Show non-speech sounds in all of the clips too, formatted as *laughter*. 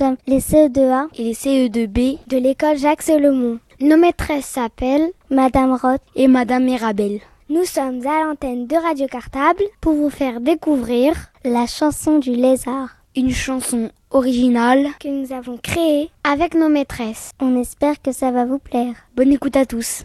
sommes les CE2A et les CE2B de l'école Jacques Solomon. Nos maîtresses s'appellent Madame Roth et Madame Mirabel. Nous sommes à l'antenne de Radio Cartable pour vous faire découvrir la chanson du lézard. Une chanson originale que nous avons créée avec nos maîtresses. On espère que ça va vous plaire. Bonne écoute à tous.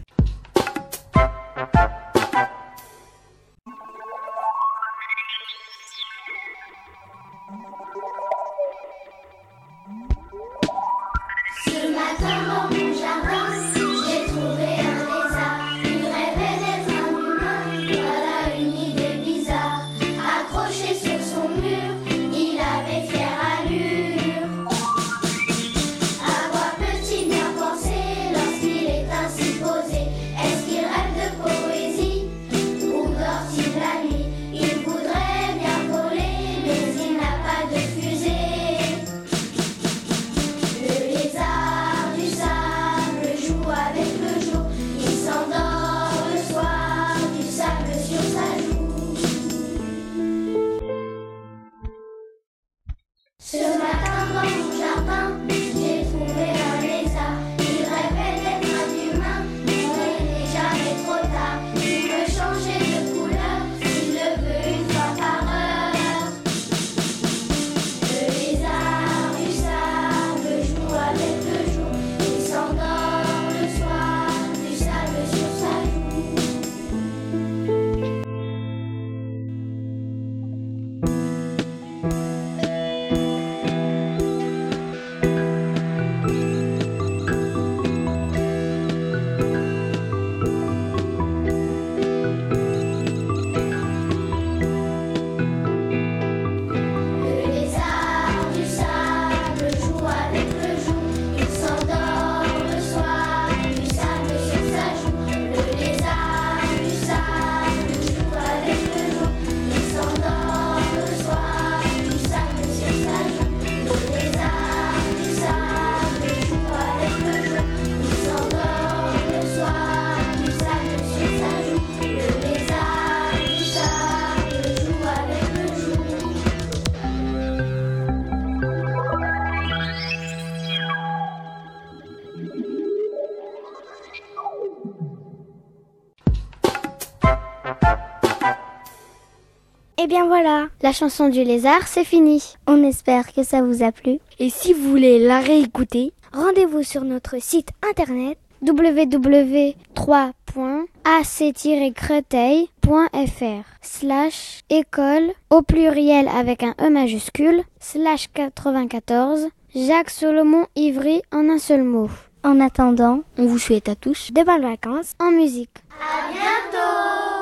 Et bien voilà, la chanson du lézard, c'est fini. On espère que ça vous a plu. Et si vous voulez la réécouter, rendez-vous sur notre site internet www.3.ac-creteil.fr slash école au pluriel avec un E majuscule slash 94 Jacques Solomon Ivry en un seul mot. En attendant, on vous souhaite à tous de bonnes vacances en musique. À bientôt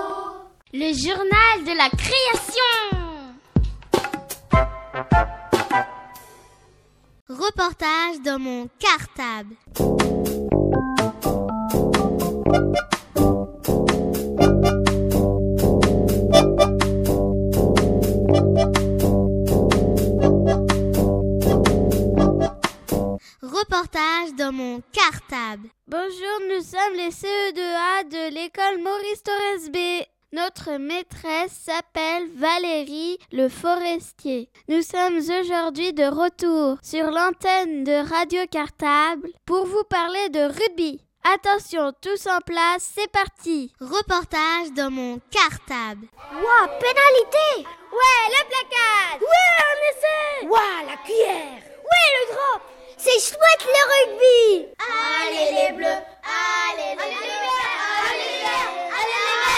Le journal de la création. Reportage dans mon cartable. Reportage dans mon cartable. Bonjour, nous sommes les CE2A de l'école Maurice Torres B. Notre maîtresse s'appelle Valérie Le Forestier. Nous sommes aujourd'hui de retour sur l'antenne de Radio Cartable pour vous parler de rugby. Attention, tous en place, c'est parti. Reportage dans mon cartable. Ouah, pénalité Ouais, le placard Ouais, un essai Ouah, la cuillère Ouais, le drop C'est chouette le rugby Allez les bleus, allez les bleus, allez les bleus, allez les bleus.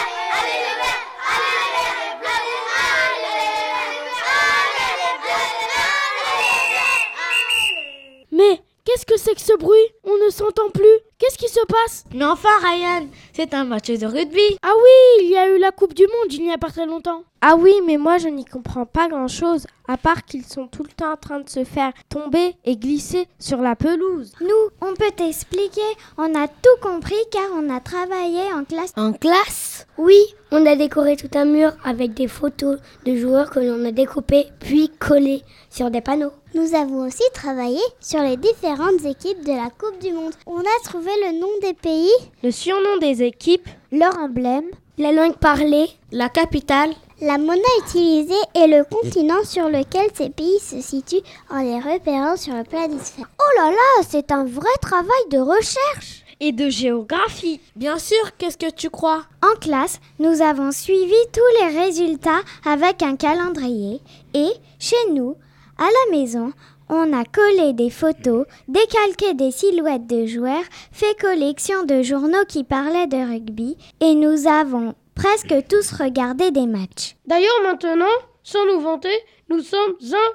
Mais qu'est-ce que c'est que ce bruit? On ne s'entend plus. Qu'est-ce qui se passe? Mais enfin, Ryan, c'est un match de rugby. Ah oui, il y a eu la Coupe du Monde il n'y a pas très longtemps. Ah oui, mais moi je n'y comprends pas grand-chose, à part qu'ils sont tout le temps en train de se faire tomber et glisser sur la pelouse. Nous, on peut t'expliquer, on a tout compris car on a travaillé en classe. En classe? Oui, on a décoré tout un mur avec des photos de joueurs que l'on a découpés puis collés sur des panneaux. Nous avons aussi travaillé sur les différentes équipes de la Coupe du Monde. On a trouvé le nom des pays, le surnom des équipes, leur emblème, la langue parlée, la capitale, la monnaie utilisée et le continent sur lequel ces pays se situent en les repérant sur le planisphère. Oh là là, c'est un vrai travail de recherche et de géographie. Bien sûr, qu'est-ce que tu crois? En classe, nous avons suivi tous les résultats avec un calendrier et, chez nous, à la maison, on a collé des photos, décalqué des silhouettes de joueurs, fait collection de journaux qui parlaient de rugby et nous avons presque tous regardé des matchs. D'ailleurs maintenant, sans nous vanter, nous sommes un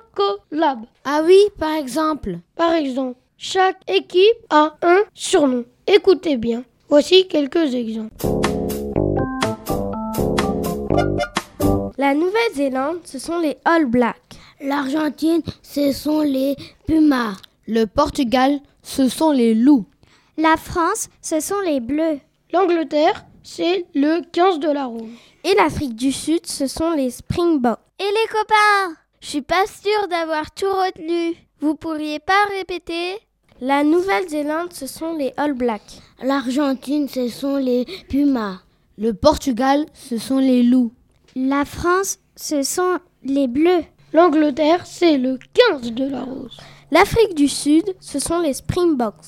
collab. Ah oui, par exemple Par exemple, chaque équipe a un surnom. Écoutez bien, voici quelques exemples. La Nouvelle-Zélande, ce sont les All Blacks. L'Argentine, ce sont les Pumas. Le Portugal, ce sont les loups. La France, ce sont les bleus. L'Angleterre, c'est le 15 de la rouge. Et l'Afrique du Sud, ce sont les Springboks. Et les copains Je suis pas sûre d'avoir tout retenu. Vous pourriez pas répéter? La Nouvelle-Zélande, ce sont les All Blacks. L'Argentine, ce sont les Pumas. Le Portugal, ce sont les loups. La France, ce sont les bleus. L'Angleterre, c'est le 15 de la rose. L'Afrique du Sud, ce sont les Springboks.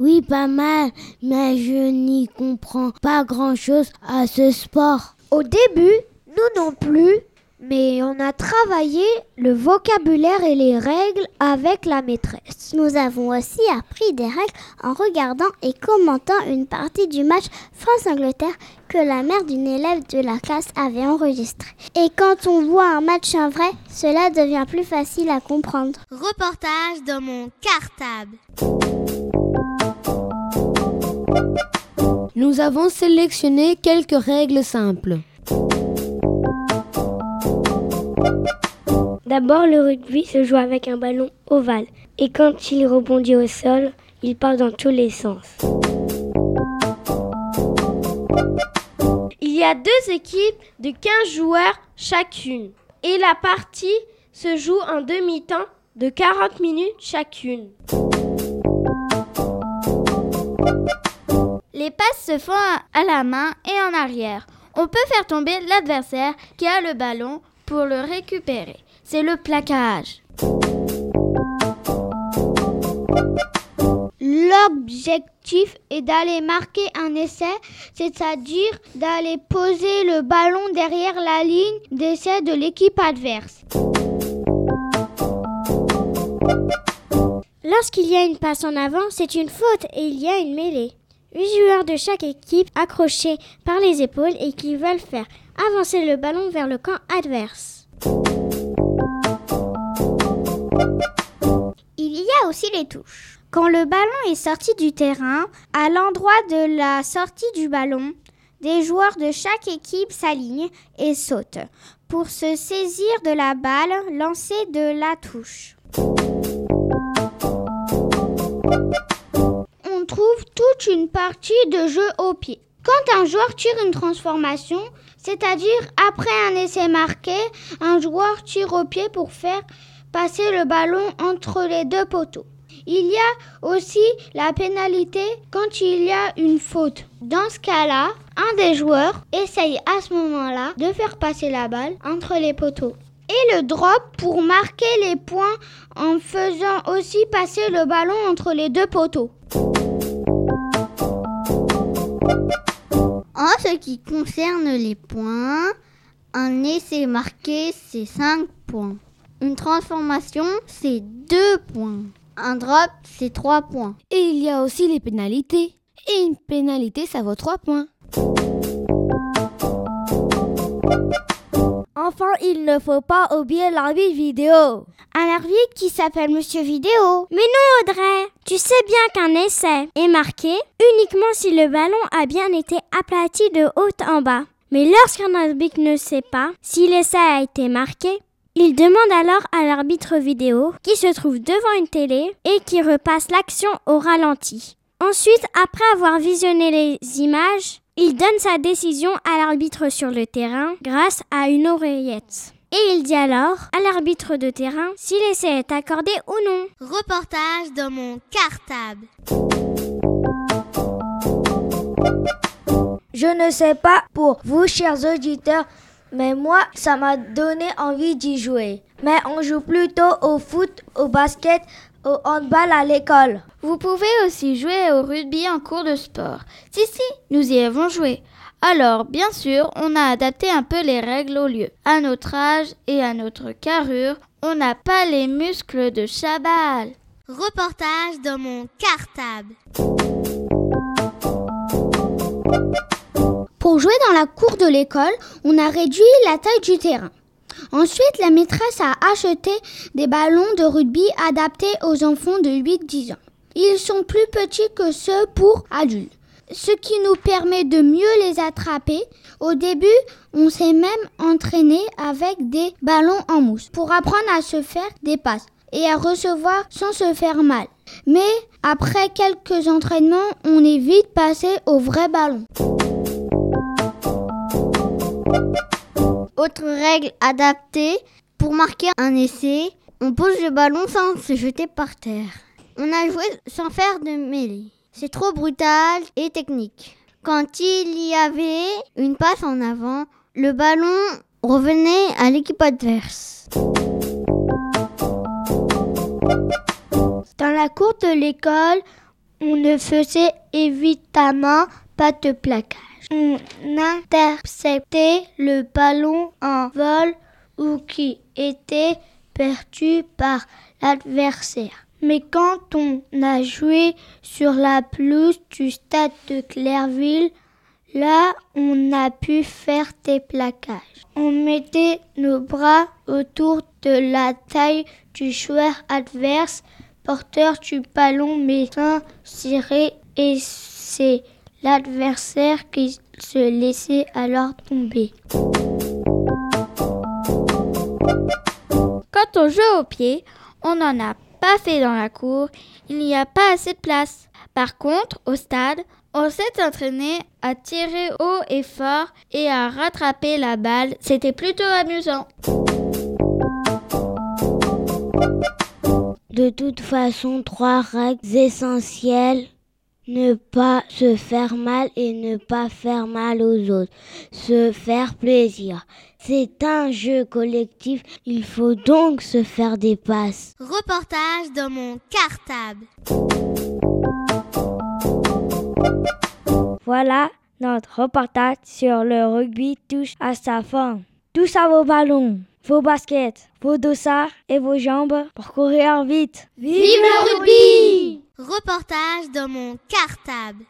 Oui, pas mal, mais je n'y comprends pas grand-chose à ce sport. Au début, nous non plus, mais on a travaillé le vocabulaire et les règles avec la maîtresse. Nous avons aussi appris des règles en regardant et commentant une partie du match France-Angleterre que la mère d'une élève de la classe avait enregistré. Et quand on voit un match en vrai, cela devient plus facile à comprendre. Reportage dans mon cartable. Nous avons sélectionné quelques règles simples. D'abord, le rugby se joue avec un ballon ovale et quand il rebondit au sol, il part dans tous les sens. Il y a deux équipes de 15 joueurs chacune et la partie se joue en demi-temps de 40 minutes chacune. Les passes se font à la main et en arrière. On peut faire tomber l'adversaire qui a le ballon pour le récupérer. C'est le plaquage. L'objectif est d'aller marquer un essai, c'est-à-dire d'aller poser le ballon derrière la ligne d'essai de l'équipe adverse. Lorsqu'il y a une passe en avant, c'est une faute et il y a une mêlée. Huit joueurs de chaque équipe accrochés par les épaules et qui veulent faire avancer le ballon vers le camp adverse. Il y a aussi les touches. Quand le ballon est sorti du terrain, à l'endroit de la sortie du ballon, des joueurs de chaque équipe s'alignent et sautent pour se saisir de la balle lancée de la touche. Toute une partie de jeu au pied. Quand un joueur tire une transformation, c'est-à-dire après un essai marqué, un joueur tire au pied pour faire passer le ballon entre les deux poteaux. Il y a aussi la pénalité quand il y a une faute. Dans ce cas-là, un des joueurs essaye à ce moment-là de faire passer la balle entre les poteaux. Et le drop pour marquer les points en faisant aussi passer le ballon entre les deux poteaux. En ce qui concerne les points, un essai marqué, c'est 5 points. Une transformation, c'est 2 points. Un drop, c'est 3 points. Et il y a aussi les pénalités. Et une pénalité, ça vaut 3 points. Enfin, il ne faut pas oublier l'arbitre vidéo. Un arbitre qui s'appelle Monsieur Vidéo. Mais non, Audrey Tu sais bien qu'un essai est marqué uniquement si le ballon a bien été aplati de haut en bas. Mais lorsqu'un arbitre ne sait pas si l'essai a été marqué, il demande alors à l'arbitre vidéo qui se trouve devant une télé et qui repasse l'action au ralenti. Ensuite, après avoir visionné les images, il donne sa décision à l'arbitre sur le terrain grâce à une oreillette. Et il dit alors à l'arbitre de terrain si l'essai est accordé ou non. Reportage dans mon cartable. Je ne sais pas pour vous, chers auditeurs, mais moi, ça m'a donné envie d'y jouer. Mais on joue plutôt au foot, au basket, au handball à l'école. Vous pouvez aussi jouer au rugby en cours de sport. Si, si, nous y avons joué. Alors, bien sûr, on a adapté un peu les règles au lieu. À notre âge et à notre carrure, on n'a pas les muscles de Chabal. Reportage dans mon cartable. Pour jouer dans la cour de l'école, on a réduit la taille du terrain. Ensuite, la maîtresse a acheté des ballons de rugby adaptés aux enfants de 8-10 ans. Ils sont plus petits que ceux pour adultes, ce qui nous permet de mieux les attraper. Au début, on s'est même entraîné avec des ballons en mousse pour apprendre à se faire des passes et à recevoir sans se faire mal. Mais après quelques entraînements, on est vite passé au vrai ballon. Autre règle adaptée, pour marquer un essai, on pose le ballon sans se jeter par terre. On a joué sans faire de mêlée. C'est trop brutal et technique. Quand il y avait une passe en avant, le ballon revenait à l'équipe adverse. Dans la cour de l'école, on ne faisait évidemment pas de plaquage. On interceptait le ballon en vol ou qui était perdu par l'adversaire. Mais quand on a joué sur la pelouse du stade de Clairville, là, on a pu faire des plaquages. On mettait nos bras autour de la taille du joueur adverse, porteur du ballon mais sans tirer et c'est l'adversaire qui se laissait alors tomber. Quand on joue au pied, on n'en a pas fait dans la cour, il n'y a pas assez de place. Par contre, au stade, on s'est entraîné à tirer haut et fort et à rattraper la balle. C'était plutôt amusant. De toute façon, trois règles essentielles. Ne pas se faire mal et ne pas faire mal aux autres. Se faire plaisir. C'est un jeu collectif, il faut donc se faire des passes. Reportage dans mon cartable. Voilà, notre reportage sur le rugby touche à sa fin. Tous à vos ballons, vos baskets, vos dossards et vos jambes pour courir vite. Vive le rugby Reportage dans mon cartable.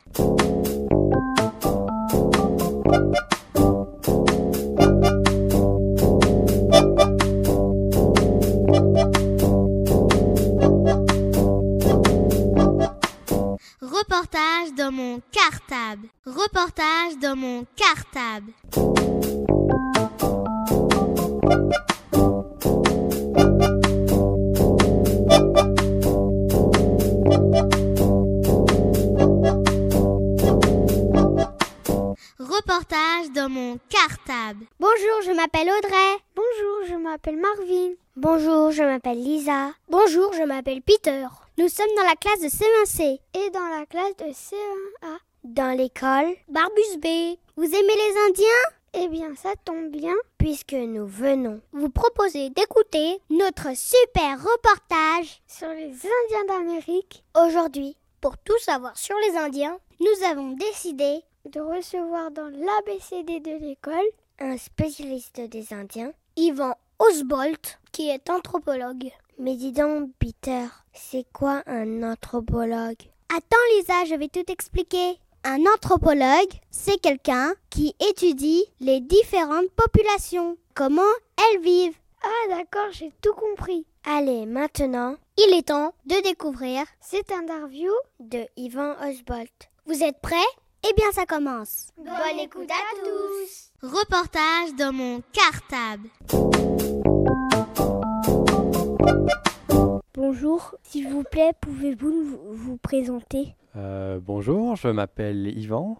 Reportage dans mon cartable. Reportage dans mon cartable. Reportage dans mon cartable. Bonjour, je m'appelle Audrey. Bonjour, je m'appelle Marvin. Bonjour, je m'appelle Lisa. Bonjour, je m'appelle Peter. Nous sommes dans la classe de C1C. Et dans la classe de C1A. Dans l'école Barbus B. Vous aimez les Indiens? Eh bien, ça tombe bien, puisque nous venons vous proposer d'écouter notre super reportage sur les Indiens d'Amérique. Aujourd'hui, pour tout savoir sur les Indiens, nous avons décidé de recevoir dans l'ABCD de l'école un spécialiste des Indiens, Ivan Osbolt, qui est anthropologue. Mais dis donc, Peter, c'est quoi un anthropologue? Attends, Lisa, je vais tout expliquer. Un anthropologue, c'est quelqu'un qui étudie les différentes populations, comment elles vivent. Ah d'accord, j'ai tout compris. Allez, maintenant, il est temps de découvrir cette interview de Ivan Osbolt. Vous êtes prêts? Eh bien, ça commence. Bonne écoute à tous. Reportage dans mon cartable. Bonjour, s'il vous plaît, pouvez-vous vous, vous présenter? Euh, bonjour, je m'appelle Yvan.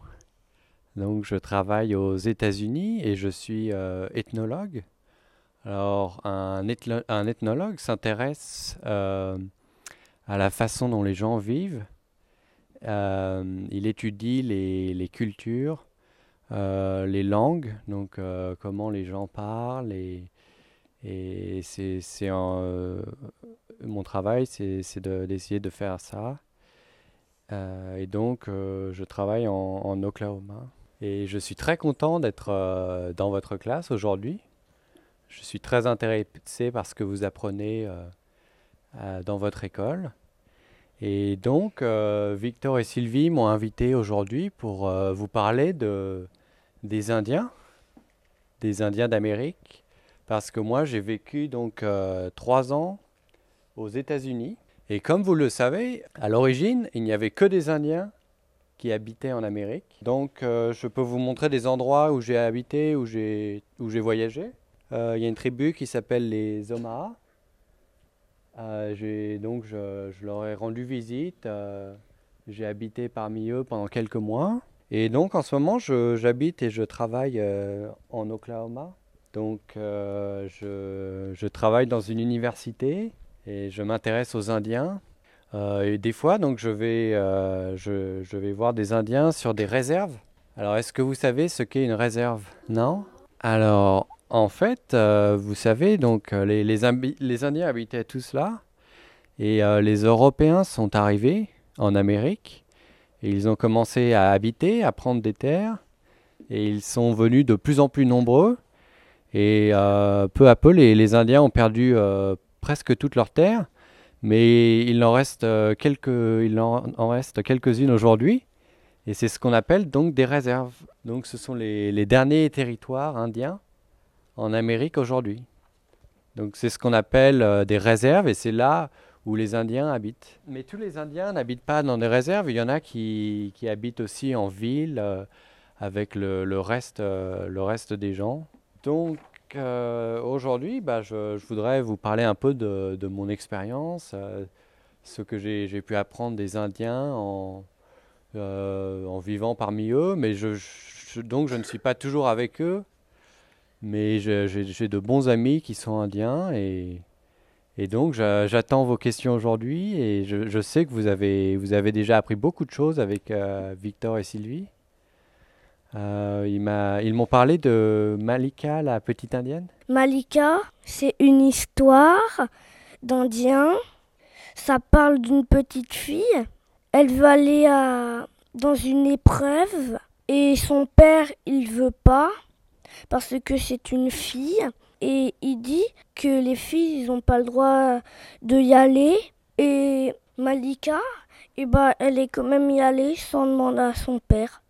Donc, je travaille aux États-Unis et je suis euh, ethnologue. Alors, un, ethno- un ethnologue s'intéresse euh, à la façon dont les gens vivent. Euh, il étudie les, cultures, euh, les langues, donc euh, comment les gens parlent. Et, c'est, mon travail, c'est, c'est de- d'essayer de faire ça. Et donc, je travaille en, en Oklahoma. Et je suis très content d'être dans votre classe aujourd'hui. Je suis très intéressé par ce que vous apprenez dans votre école. Et donc, euh, Victor et Sylvie m'ont invité aujourd'hui pour euh, vous parler de, des Indiens, des Indiens d'Amérique, parce que moi j'ai vécu donc euh, trois ans aux États-Unis. Et comme vous le savez, à l'origine, il n'y avait que des Indiens qui habitaient en Amérique. Donc, je peux vous montrer des endroits où j'ai habité, où j'ai voyagé. Il y a une tribu qui s'appelle les Omaha. Euh, donc je, leur ai rendu visite. euh, j'ai habité parmi eux pendant quelques mois. Et donc en ce moment, j'habite et je travaille euh, en Oklahoma. Donc euh, je, travaille dans une université et je m'intéresse aux Indiens. Et des fois, donc je vais, je vais voir des Indiens sur des réserves. Alors, est-ce que vous savez ce qu'est une réserve? Non? Alors, en fait, euh, vous savez, donc euh, les, les, Indiens habitaient tous là, et euh, les Européens sont arrivés en Amérique, et ils ont commencé à habiter, à prendre des terres, et ils sont venus de plus en plus nombreux, et peu à peu, les, les Indiens ont perdu presque toutes leurs terres, mais il en reste quelques-unes aujourd'hui, et c'est ce qu'on appelle donc des réserves. Donc, ce sont les derniers territoires indiens en Amérique aujourd'hui. Donc c'est ce qu'on appelle euh, des réserves et c'est là où les Indiens habitent. Mais tous les Indiens n'habitent pas dans des réserves, il y en a qui, habitent aussi en ville euh, avec le, reste, euh, le reste des gens. Donc aujourd'hui, bah, je, voudrais vous parler un peu de, mon expérience, ce que j'ai pu apprendre des Indiens en, vivant parmi eux, mais donc je ne suis pas toujours avec eux. Mais j'ai de bons amis qui sont indiens et, et donc j'a- j'attends vos questions aujourd'hui et je, je sais que vous avez, vous avez déjà appris beaucoup de choses avec euh, Victor et Sylvie. Euh, ils m'ont parlé de Malika, la petite indienne. Malika, c'est une histoire d'Indien. Ça parle d'une petite fille. Elle veut aller à- dans une épreuve et son père, il veut pas parce que c'est une fille et il dit que les filles, n'ont pas le droit de y aller et Malika, eh ben, elle est quand même y allée sans demander à son père,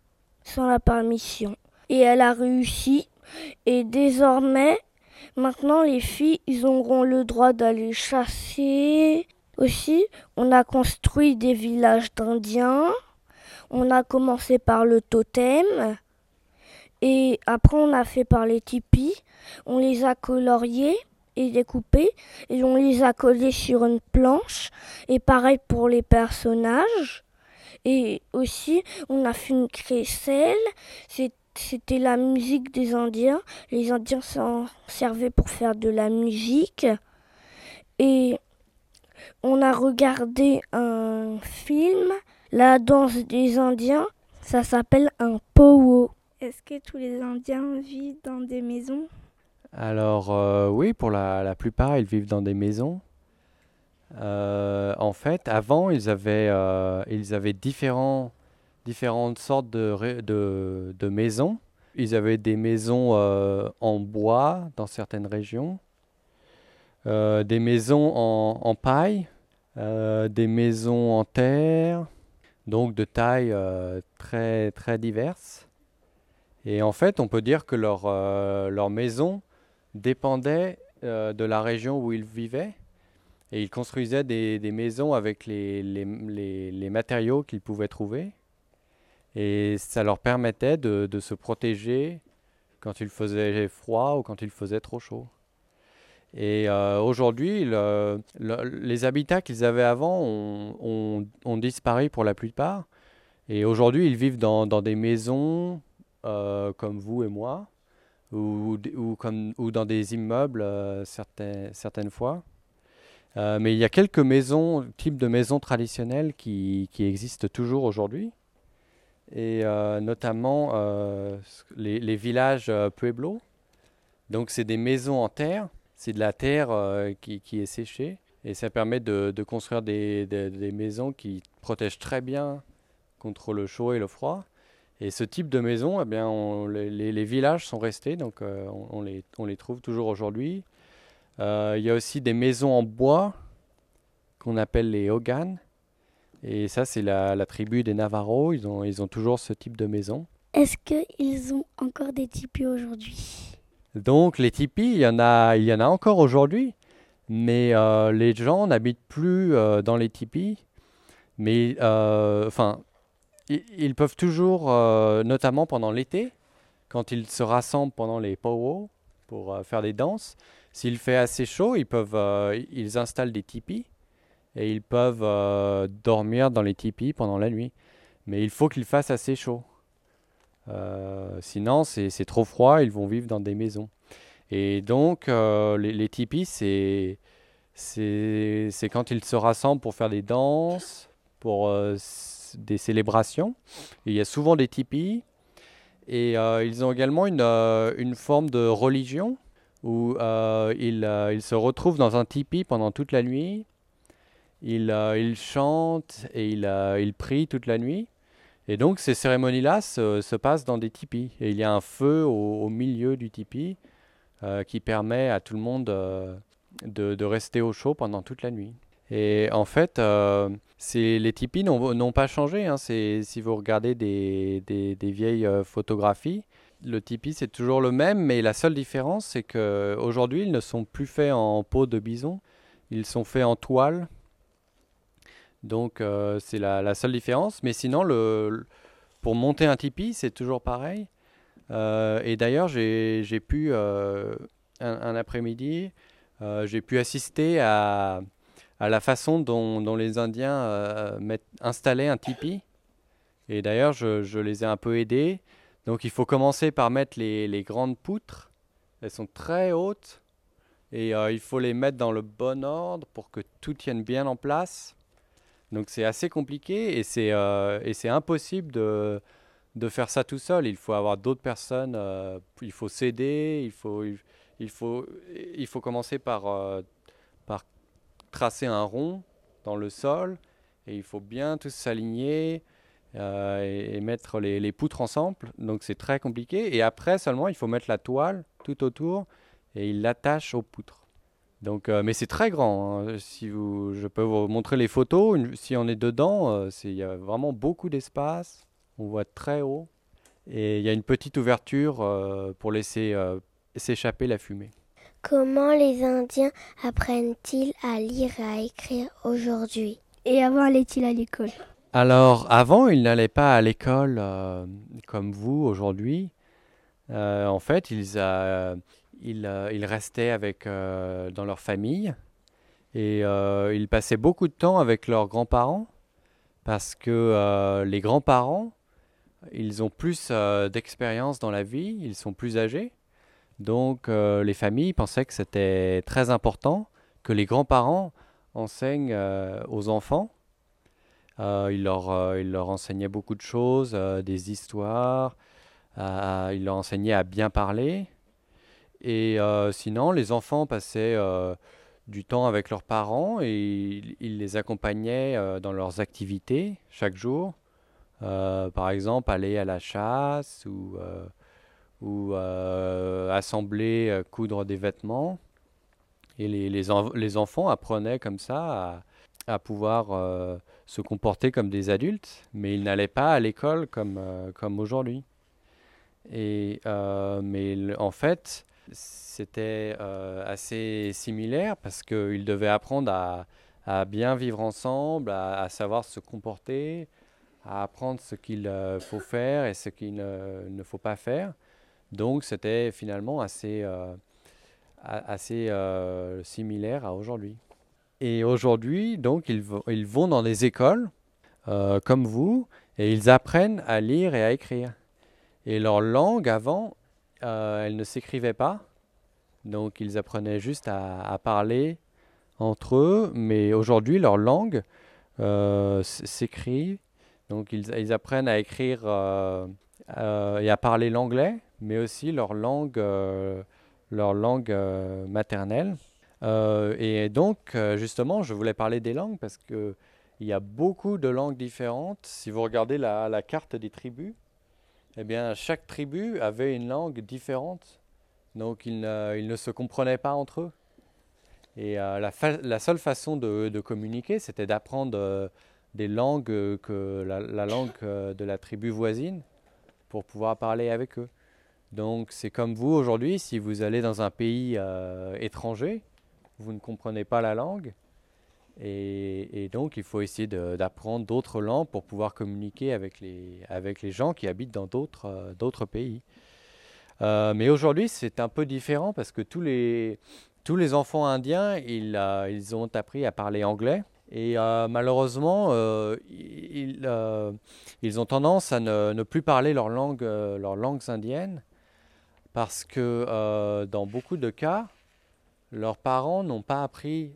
sans la permission. Et elle a réussi et désormais, Maintenant, les filles, ils auront le droit d'aller chasser. Aussi, on a construit des villages d'Indiens. On a commencé par le totem. Et après, on a fait par les tipis. On les a coloriés et découpés. Et on les a collés sur une planche. Et pareil pour les personnages. Et aussi, on a fait une crécelle. C'était la musique des Indiens. Les Indiens s'en servaient pour faire de la musique. Et on a regardé un film, La danse des Indiens. Ça s'appelle un powo. Est-ce que tous les Indiens vivent dans des maisons? Alors euh, oui, pour la, plupart, ils vivent dans des maisons. Euh, en fait, avant, ils avaient, euh, différentes sortes de, maisons. Ils avaient des maisons en bois dans certaines régions, des maisons en, en paille, des maisons en terre, donc de tailles très, très diverses. Et en fait, on peut dire que leur, euh, leur maison dépendait euh, de la région où ils vivaient. Et ils construisaient des, maisons avec les, matériaux qu'ils pouvaient trouver. Et ça leur permettait de, se protéger quand il faisait froid ou quand il faisait trop chaud. Et euh, aujourd'hui, le- le- les habitats qu'ils avaient avant ont, disparu pour la plupart. Et aujourd'hui, ils vivent dans des maisons euh, comme vous et moi, ou, ou, comme, ou dans des immeubles euh, certaines, certaines fois. Euh, mais il y a quelques maisons, types de maisons traditionnelles qui, qui existent toujours aujourd'hui. Et notamment les, villages pueblos. Donc c'est des maisons en terre, c'est de la terre qui, qui, est séchée. Et ça permet de, construire des, des, maisons qui protègent très bien contre le chaud et le froid. Et ce type de maison, eh bien, on, les, les, villages sont restés, donc euh, on, on, les, on, les, trouve toujours aujourd'hui. Euh, il y a aussi des maisons en bois qu'on appelle les Hogan. Et ça, c'est la, la, tribu des Navarros. Ils ont, ils ont toujours ce type de maison. Est-ce qu'ils ont encore des tipis aujourd'hui? Donc, les tipis, il y en a, il y en a encore aujourd'hui. Mais euh, les gens n'habitent plus dans les tipis. Mais, enfin, ils peuvent toujours, euh, notamment pendant l'été, quand ils se rassemblent pendant les powwows pour euh, faire des danses, s'il fait assez chaud, ils peuvent, euh, ils installent des tipis et ils peuvent dormir dans les tipis pendant la nuit. Mais il faut qu'il fasse assez chaud. Sinon, c'est trop froid, ils vont vivre dans des maisons. Et donc, les, les tipis, c'est quand ils se rassemblent pour faire des danses, pour des célébrations. Il y a souvent des tipis. Et euh, ils ont également une, euh, une, forme de religion où euh, ils, se retrouvent dans un tipi pendant toute la nuit. Ils, chantent et ils, prient toute la nuit. Et donc ces cérémonies-là se, se, passent dans des tipis. Et il y a un feu au, milieu du tipi qui permet à tout le monde de, de rester au chaud pendant toute la nuit. Et en fait, euh, les tipis n'ont pas changé. Hein. Si vous regardez des, vieilles euh, photographies, le tipi c'est toujours le même, mais la seule différence c'est qu'aujourd'hui ils ne sont plus faits en peau de bison, ils sont faits en toile. Donc euh, c'est la, seule différence. Mais sinon, pour monter un tipi, c'est toujours pareil. Euh, et d'ailleurs, j'ai pu, un, après-midi, j'ai pu assister à à la façon dont, les Indiens euh, installaient un tipi. Et d'ailleurs, je, les ai un peu aidés. Donc il faut commencer par mettre les, grandes poutres. Elles sont très hautes. Et euh, il faut les mettre dans le bon ordre pour que tout tienne bien en place. Donc c'est assez compliqué et c'est euh, impossible de, faire ça tout seul. Il faut avoir d'autres personnes, il faut s'aider, il faut, commencer par, par tracer un rond dans le sol et il faut bien tous s'aligner euh, et, et, mettre les, poutres ensemble. Donc c'est très compliqué. Et après seulement, il faut mettre la toile tout autour et il l'attache aux poutres. Donc, euh, mais c'est très grand. Hein. Si vous, je peux vous montrer les photos. Si on est dedans, euh, il y a vraiment beaucoup d'espace. On voit très haut. Et il y a une petite ouverture pour laisser s'échapper la fumée. Comment les Indiens apprennent-ils à lire et à écrire aujourd'hui? Et avant, allaient-ils à l'école? Alors, avant, ils n'allaient pas à l'école euh, comme vous aujourd'hui. Euh, en fait, ils, euh, ils, ils, restaient avec, dans leur famille et ils passaient beaucoup de temps avec leurs grands-parents parce que les grands-parents, ils ont plus d'expérience dans la vie, ils sont plus âgés. Donc euh, les familles pensaient que c'était très important que les grands-parents enseignent euh, aux enfants. Euh, ils, leur, ils, leur, enseignaient beaucoup de choses, des histoires, ils leur enseignaient à bien parler. Et sinon, les enfants passaient du temps avec leurs parents et ils les accompagnaient dans leurs activités chaque jour. par exemple, aller à la chasse ou ou euh, assembler, euh, coudre des vêtements. Et les, les, en, les, enfants apprenaient comme ça à, pouvoir euh, se comporter comme des adultes, mais ils n'allaient pas à l'école comme, comme aujourd'hui. Et mais en fait, c'était assez similaire parce qu'ils devaient apprendre à, à, bien vivre ensemble, à, à, savoir se comporter, à apprendre ce qu'il faut faire et ce qu'il ne, ne faut pas faire. Donc c'était finalement assez, euh, assez euh, similaire à aujourd'hui. Et aujourd'hui, donc, ils, ils, vont dans des écoles euh, comme vous Et ils apprennent à lire et à écrire. Et leur langue, avant, elle ne s'écrivait pas. Donc ils apprenaient juste à, à parler entre eux. Mais aujourd'hui, leur langue s'écrit. Donc ils, ils apprennent à écrire et à parler l'anglais, mais aussi leur langue, euh, leur langue euh, maternelle. Euh, et donc, euh, justement, je voulais parler des langues parce que il y a beaucoup de langues différentes. Si vous regardez la, carte des tribus, eh bien, chaque tribu avait une langue différente. Donc, ils ne, se comprenaient pas entre eux. Et euh, la, seule façon de, communiquer, c'était d'apprendre euh, des langues euh, que la, la langue euh, de la tribu voisine pour pouvoir parler avec eux. Donc, c'est comme vous aujourd'hui, si vous allez dans un pays euh, étranger, vous ne comprenez pas la langue. Et, donc, il faut essayer d'apprendre d'autres langues pour pouvoir communiquer avec les, avec les gens qui habitent dans d'autres euh, pays. Euh, mais aujourd'hui, c'est un peu différent parce que tous les, tous les enfants indiens, ils ont appris à parler anglais. Et euh, malheureusement, euh, ils, euh, ils ont tendance à ne, plus parler leur langue, leurs langues indiennes parce que dans beaucoup de cas, leurs parents n'ont pas appris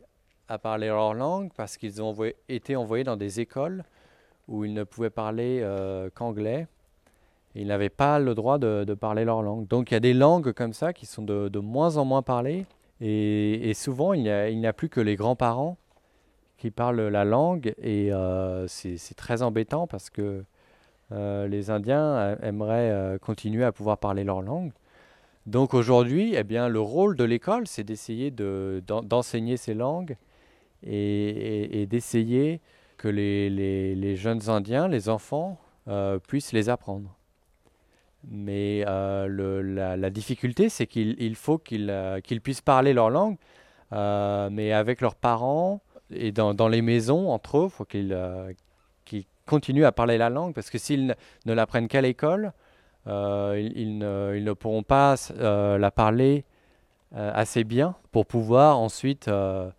à parler leur langue parce qu'ils ont été envoyés dans des écoles où ils ne pouvaient parler qu'anglais. Ils n'avaient pas le droit de, parler leur langue. Donc il y a des langues comme ça qui sont de, moins en moins parlées. Et, souvent, il n'y a plus que les grands-parents qui parlent la langue. Et euh, c'est très embêtant parce que euh, les Indiens aimeraient euh, continuer à pouvoir parler leur langue. Donc aujourd'hui, eh bien, le rôle de l'école, c'est d'essayer de- d'en- d'enseigner ces langues et, d'essayer que les, les- jeunes Indiens, les enfants, puissent les apprendre. Mais la, difficulté, c'est qu'il il faut qu'ils qu'ils puissent parler leur langue, mais avec leurs parents et dans, dans les maisons, entre eux, il faut qu'ils euh, continuent à parler la langue, parce que s'ils ne, ne l'apprennent qu'à l'école, euh, ils, ne, ils ne pourront pas euh, la parler euh, assez bien pour pouvoir ensuite la,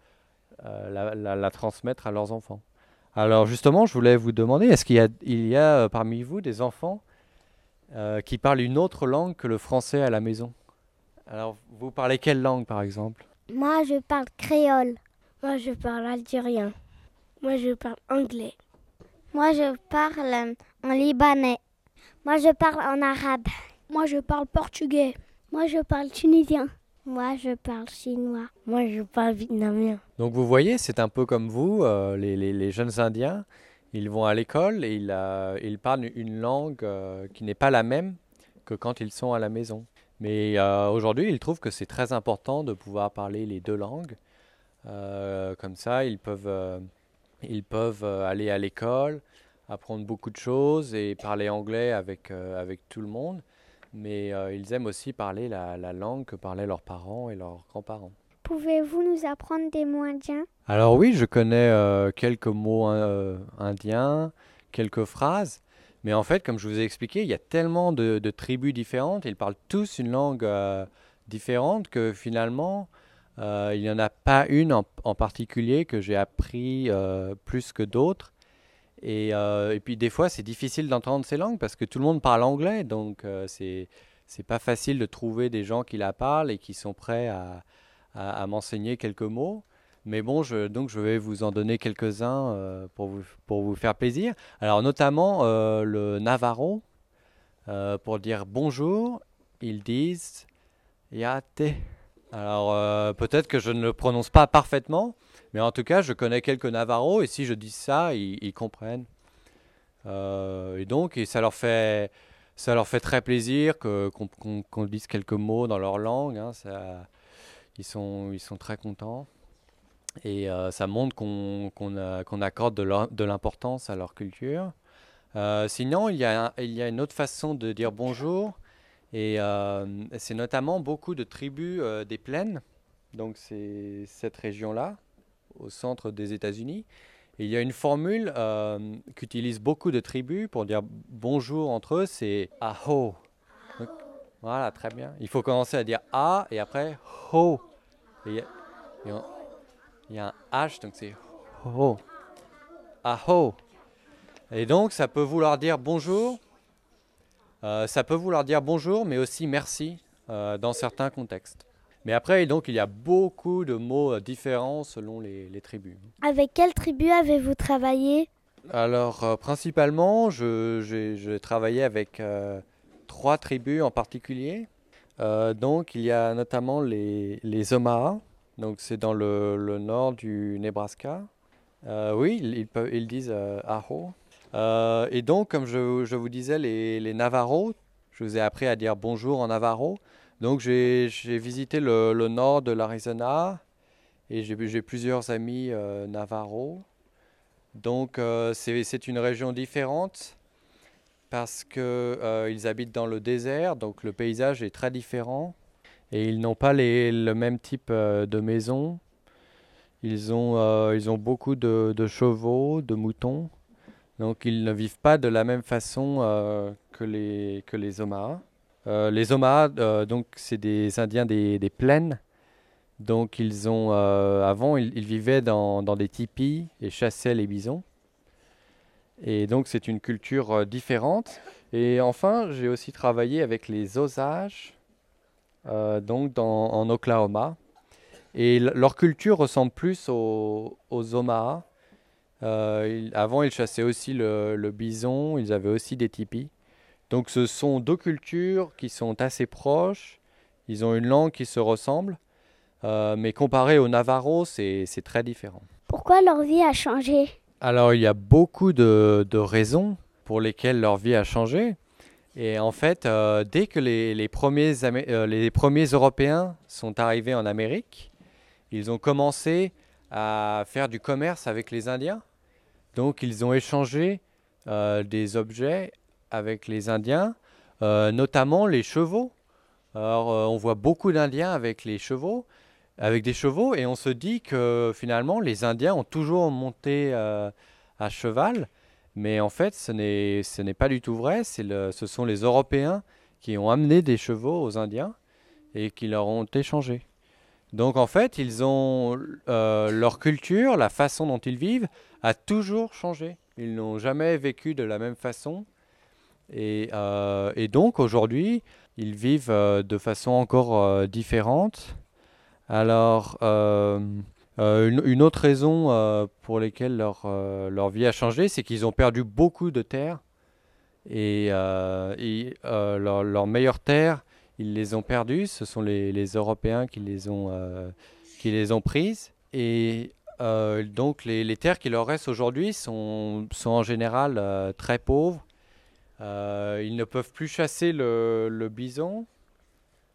la- transmettre à leurs enfants. Alors justement, je voulais vous demander, est-ce qu'il y a, il y a parmi vous des enfants qui parlent une autre langue que le français à la maison? Alors, vous parlez quelle langue par exemple? Moi, je parle créole. Moi, je parle algérien. Moi, je parle anglais. Moi, je parle en libanais. Moi, je parle en arabe. Moi, je parle portugais. Moi, je parle tunisien. Moi, je parle chinois. Moi, je parle vietnamien. Donc vous voyez, c'est un peu comme vous, euh, les, les- les jeunes Indiens, ils vont à l'école et ils, euh, ils parlent une langue euh, qui n'est pas la même que quand ils sont à la maison. Mais euh, aujourd'hui, ils trouvent que c'est très important de pouvoir parler les deux langues. Euh, comme ça, ils peuvent, euh, ils peuvent euh, aller à l'école, apprendre beaucoup de choses et parler anglais avec, avec tout le monde. Mais ils aiment aussi parler la, la langue que parlaient leurs parents et leurs grands-parents. Pouvez-vous nous apprendre des mots indiens? Alors oui, je connais euh, quelques mots euh, indiens, quelques phrases, mais en fait, comme je vous ai expliqué, il y a tellement de, de tribus différentes, ils parlent tous une langue euh, différente que finalement, euh, il n'y en a pas une en, particulier que j'ai appris euh, plus que d'autres. Et, euh, et puis des fois, c'est difficile d'entendre ces langues parce que tout le monde parle anglais, donc c'est c'est pas facile de trouver des gens qui la parlent et qui sont prêts à, à- m'enseigner quelques mots. Mais bon, je, donc je vais vous en donner quelques-uns pour, vous, pour vous faire plaisir. Alors notamment le Navarro, pour dire bonjour, ils disent Yate. Alors euh, peut-être que je ne le prononce pas parfaitement, mais en tout cas je connais quelques Navarros et si je dis ça, ils, comprennent. Euh, et donc ça leur fait ça leur fait très plaisir qu'on qu'on dise quelques mots dans leur langue. hein, ça, ils sont ils sont très contents. Et euh, ça montre qu'on a- qu'on accorde de l'im- de l'importance à leur culture. Sinon, il y, a il y a une autre façon de dire bonjour, et euh, c'est notamment beaucoup de tribus euh, des plaines, donc c'est cette région-là, au centre des États-Unis. Il y a une formule euh, qu'utilisent beaucoup de tribus pour dire bonjour entre eux, c'est aho. Voilà, très bien. Il faut commencer à dire a et après ho. Il y a un H, donc c'est ho. Aho. Et donc, ça peut vouloir dire bonjour. Euh, ça peut vouloir dire bonjour, mais aussi merci euh, dans certains contextes. Mais après, donc, il y a beaucoup de mots euh, différents selon les, les tribus. Avec quelle tribu avez-vous travaillé? Alors, euh, principalement, j'ai- je travaillais avec trois tribus en particulier. Donc, il y a notamment les, les Omaha. Donc, c'est dans le, le nord du Nebraska. Oui, ils, ils peuvent- ils disent Aho. Euh, et donc, comme je, vous disais, les, Navarros, je vous ai appris à dire bonjour en Navarro. Donc, j'ai visité le, nord de l'Arizona et j'ai plusieurs amis euh, Navarros. Donc, euh, c'est une région différente parce qu'ils habitent dans le désert, donc le paysage est très différent et ils n'ont pas les- le même type euh, de maison. Ils ont, euh, ils beaucoup de chevaux, de moutons, donc ils ne vivent pas de la même façon euh, que les, que les Omaha. Euh, les Omaha, euh, donc, c'est des Indiens des, plaines. Donc, ils ont, avant, ils, vivaient dans, des tipis et chassaient les bisons. Et donc, c'est une culture différente. Et enfin, j'ai aussi travaillé avec les Osages, donc en Oklahoma. Et leur culture ressemble plus aux, aux Omaha. Euh, avant, ils chassaient aussi le, le bison, ils avaient aussi des tipis. Donc, ce sont deux cultures qui sont assez proches. Ils ont une langue qui se ressemble. Euh, mais comparé au Navarro, c'est c'est très différent. Pourquoi leur vie a changé? Alors, il y a beaucoup de, de raisons pour lesquelles leur vie a changé. Et en fait, euh, dès que les, les premiers, Amé- euh, les premiers Européens sont arrivés en Amérique, ils ont commencé à faire du commerce avec les Indiens. Donc, ils ont échangé euh, des objets avec les Indiens, euh, notamment les chevaux. Alors, euh, on voit beaucoup d'Indiens avec les chevaux, avec des chevaux, et on se dit que finalement, les Indiens ont toujours monté à cheval, mais en fait, ce n'est, pas du tout vrai. Le, ce sont les Européens qui ont amené des chevaux aux Indiens et qui leur ont échangé. Donc, en fait, ils ont euh, leur culture, la façon dont ils vivent, a toujours changé. Ils n'ont jamais vécu de la même façon. Et, euh, donc aujourd'hui, ils vivent euh, de façon encore différente. Alors, une, autre raison pour laquelle leur, leur vie a changé, c'est qu'ils ont perdu beaucoup de terres. Et, leur, leurs meilleures terres, ils les ont perdues. Ce sont les, Européens qui les ont, euh, qui les ont prises. Et euh, donc les, terres qui leur restent aujourd'hui sont, sont en général euh, très pauvres. Ils ne peuvent plus chasser le, bison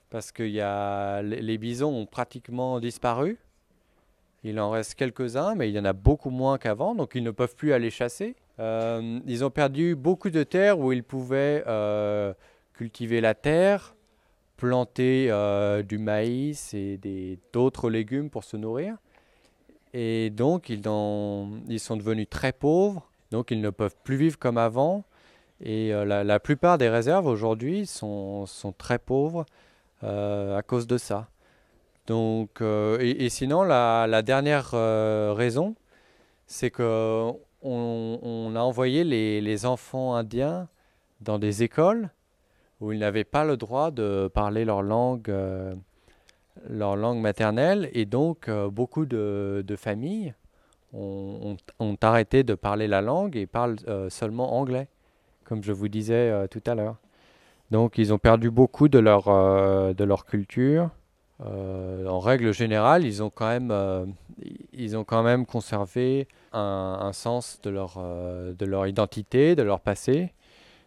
parce que y a, les, bisons ont pratiquement disparu. Il en reste quelques-uns, mais il y en a beaucoup moins qu'avant, donc ils ne peuvent plus aller chasser. Ils ont perdu beaucoup de terres où ils pouvaient cultiver la terre, planter euh, du maïs et d'autres légumes pour se nourrir. Et donc ils, ont- ils sont devenus très pauvres, donc ils ne peuvent plus vivre comme avant. Et euh, la, la plupart des réserves aujourd'hui sont, sont très pauvres euh, à cause de ça. Donc, et, sinon, la, la dernière raison, c'est que on, on a envoyé les, les enfants indiens dans des écoles où ils n'avaient pas le droit de parler leur langue, euh, leur langue maternelle, et donc euh, beaucoup de, familles ont, arrêté de parler la langue et parlent euh, seulement anglais, comme je vous disais tout à l'heure. Donc ils ont perdu beaucoup de leur, de leur culture. En règle générale, ils ont quand même, ils ont quand même conservé un, un sens de leur, de leur identité, de leur passé.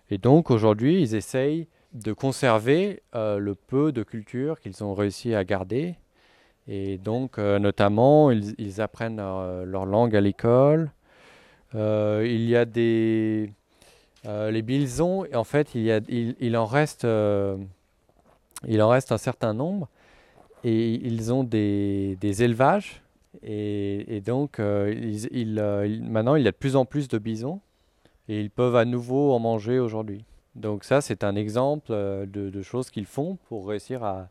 Et donc aujourd'hui, ils essayent de conserver euh, le peu de culture qu'ils ont réussi à garder. Et donc, euh, notamment, ils, apprennent leur, leur langue à l'école. Euh, il y a des... euh, les bilsons, en fait, il, y a, il, il en reste, euh, il en reste un certain nombre. Et ils ont des, des élevages. Et, et donc, euh, euh, ils- maintenant, il y a de plus en plus de bisons. Et ils peuvent à nouveau en manger aujourd'hui. Donc ça, c'est un exemple euh, de, de choses qu'ils font pour réussir à,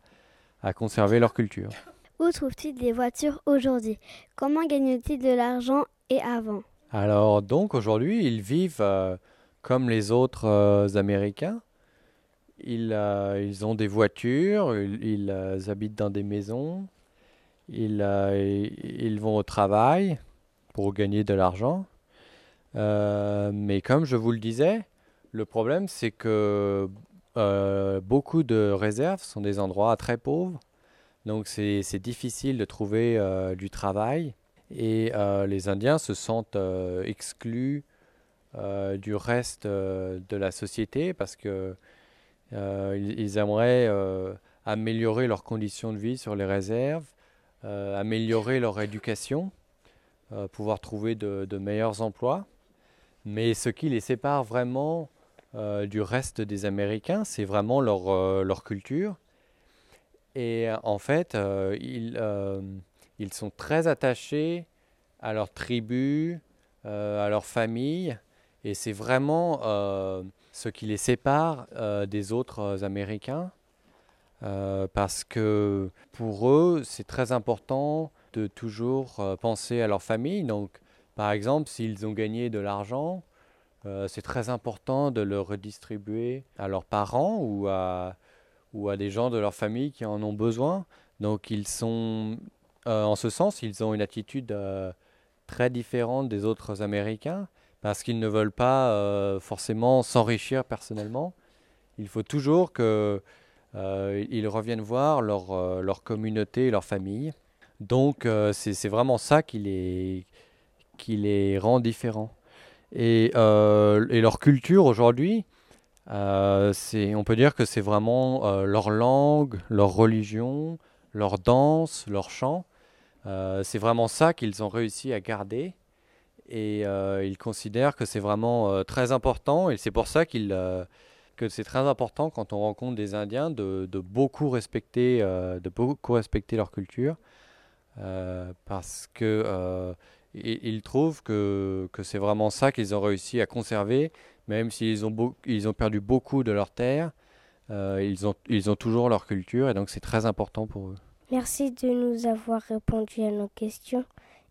à conserver leur culture. *laughs* Où trouvent-ils des voitures aujourd'hui? Comment gagnent-ils de l'argent et avant? Alors donc aujourd'hui, ils vivent euh, comme les autres euh, Américains. Ils, euh, ils ont des voitures, ils, ils, habitent dans des maisons, ils, ils vont au travail pour gagner de l'argent. Mais comme je vous le disais, le problème c'est que euh, beaucoup de réserves sont des endroits très pauvres. Donc c'est difficile de trouver euh, du travail et euh, les Indiens se sentent exclus du reste de la société parce que ils, aimeraient améliorer leurs conditions de vie sur les réserves, améliorer leur éducation, pouvoir trouver de meilleurs emplois. Mais ce qui les sépare vraiment euh, du reste des Américains, c'est vraiment leur, euh, leur culture. Et en fait, euh, ils, ils sont très attachés à leur tribu, à leur famille, et c'est vraiment ce qui les sépare des autres Américains, parce que pour eux, c'est très important de toujours penser à leur famille. Donc, par exemple, s'ils ont gagné de l'argent, euh, c'est très important de le redistribuer à leurs parents ou à, ou à des gens de leur famille qui en ont besoin. Donc ils sont, euh, en ce sens, ils ont une attitude euh, très différente des autres Américains parce qu'ils ne veulent pas forcément s'enrichir personnellement. Il faut toujours que euh, ils reviennent voir leur, leur communauté, leur famille. Donc c'est vraiment ça qui les, qui les rend différents. Et, euh, et leur culture aujourd'hui, euh, on peut dire que c'est vraiment euh, leur langue, leur religion, leur danse, leur chant. Euh, c'est vraiment ça qu'ils ont réussi à garder. Et ils considèrent que c'est vraiment très important. Et c'est pour ça que c'est très important quand on rencontre des Indiens de, beaucoup respecter, de beaucoup respecter leur culture. Parce que ils, ils trouvent que, que c'est vraiment ça qu'ils ont réussi à conserver, même s'ils ont, beau- ils ont perdu beaucoup de leurs terres, euh, ils ont, ils ont toujours leur culture et donc c'est très important pour eux. Merci de nous avoir répondu à nos questions.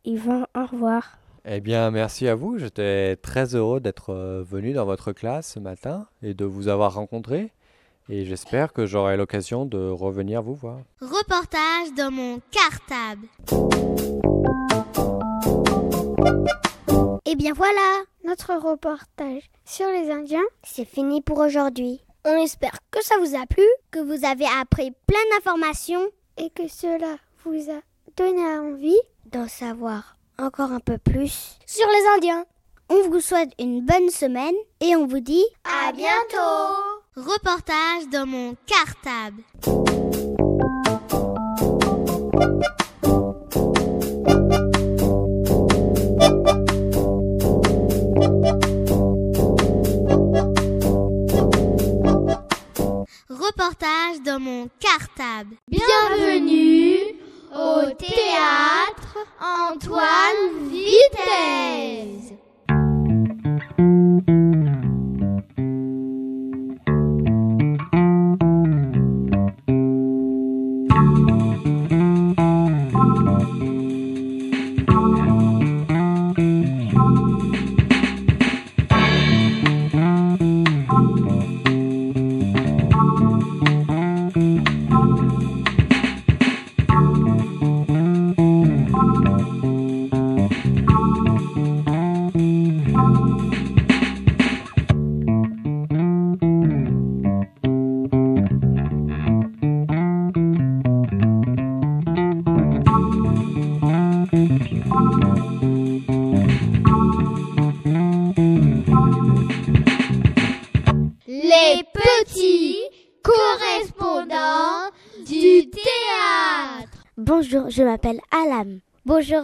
Yvan, au revoir. Eh bien, merci à vous. J'étais très heureux d'être euh, venu dans votre classe ce matin et de vous avoir rencontré. Et j'espère que j'aurai l'occasion de revenir vous voir. Reportage dans mon cartable. Et bien voilà, notre reportage sur les Indiens, c'est fini pour aujourd'hui. On espère que ça vous a plu, que vous avez appris plein d'informations et que cela vous a donné envie d'en savoir encore un peu plus sur les Indiens. On vous souhaite une bonne semaine et on vous dit À bientôt. Reportage dans mon cartable. Reportage dans mon cartable. Bienvenue au théâtre Antoine Vitesse.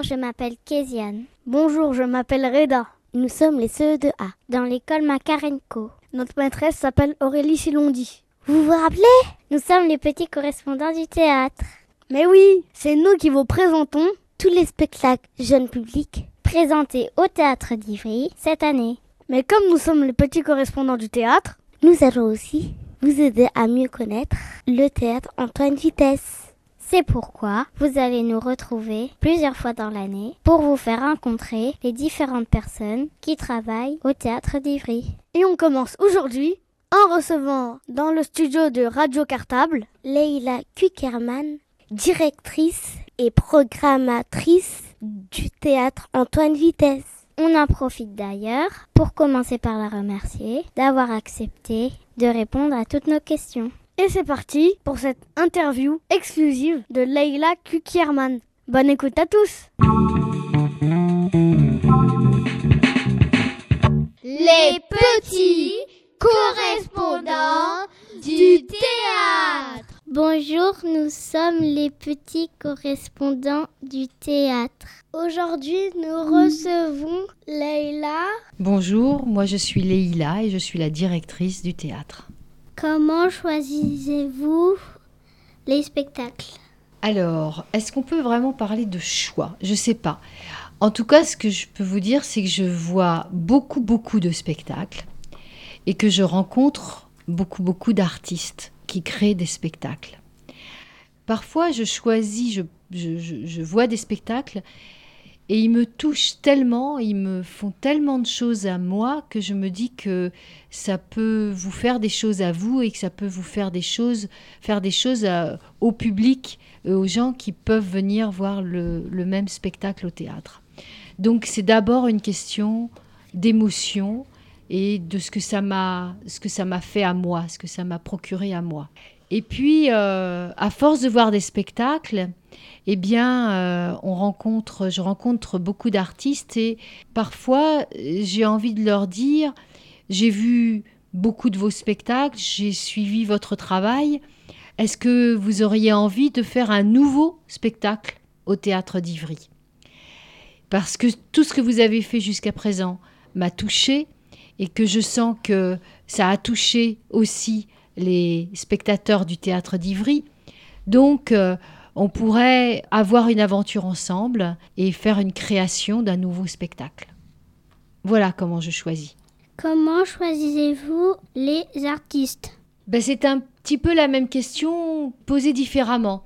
je m'appelle Kéziane. Bonjour, je m'appelle Reda. Nous sommes les CE2A. Dans l'école Makarenko. Notre maîtresse s'appelle Aurélie Silondi. Vous vous rappelez? Nous sommes les petits correspondants du théâtre. Mais oui, c'est nous qui vous présentons tous les spectacles jeunes publics Présentés au théâtre d'Ivry cette année. Mais comme nous sommes les petits correspondants du théâtre, Nous allons aussi vous aider à mieux connaître le théâtre Antoine Vitesse. C'est pourquoi vous allez nous retrouver plusieurs fois dans l'année pour vous faire rencontrer les différentes personnes qui travaillent au théâtre d'Ivry. Et on commence aujourd'hui en recevant dans le studio de Radio Cartable Leila Kukerman, directrice et programmatrice du théâtre Antoine Vitesse. On en profite d'ailleurs pour commencer par la remercier d'avoir accepté de répondre à toutes nos questions. Et c'est parti pour cette interview exclusive de Leila Kukierman. Bonne écoute à tous Les petits correspondants du théâtre. Bonjour, nous sommes les petits correspondants du théâtre. Aujourd'hui, nous recevons Leïla. Bonjour, moi je suis Leïla et je suis la directrice du théâtre. Comment choisissez-vous les spectacles? Alors, est-ce qu'on peut vraiment parler de choix? Je sais pas. En tout cas, ce que je peux vous dire, c'est que je vois beaucoup, beaucoup de spectacles et que je rencontre beaucoup, beaucoup d'artistes qui créent des spectacles. Parfois, je choisis, je, je vois des spectacles et ils me touchent tellement, ils me font tellement de choses à moi que je me dis que ça peut vous faire des choses à vous et que ça peut vous faire des choses, faire des choses au public, euh, aux gens qui peuvent venir voir le, le même spectacle au théâtre. Donc c'est d'abord une question d'émotion et de ce que ça m'a, ce que ça m'a fait à moi, ce que ça m'a procuré à moi. Et puis, euh, à force de voir des spectacles, eh bien, euh, on rencontre, je rencontre beaucoup d'artistes et parfois, euh, j'ai envie de leur dire, j'ai vu beaucoup de vos spectacles, j'ai suivi votre travail. Est-ce que vous auriez envie de faire un nouveau spectacle au théâtre d'Ivry? Parce que tout ce que vous avez fait jusqu'à présent m'a touché et que je sens que ça a touché aussi les spectateurs du théâtre d'Ivry. Donc, euh, on pourrait avoir une aventure ensemble et faire une création d'un nouveau spectacle. Voilà comment je choisis. Comment choisissez-vous les artistes? Ben, c'est un petit peu la même question posée différemment.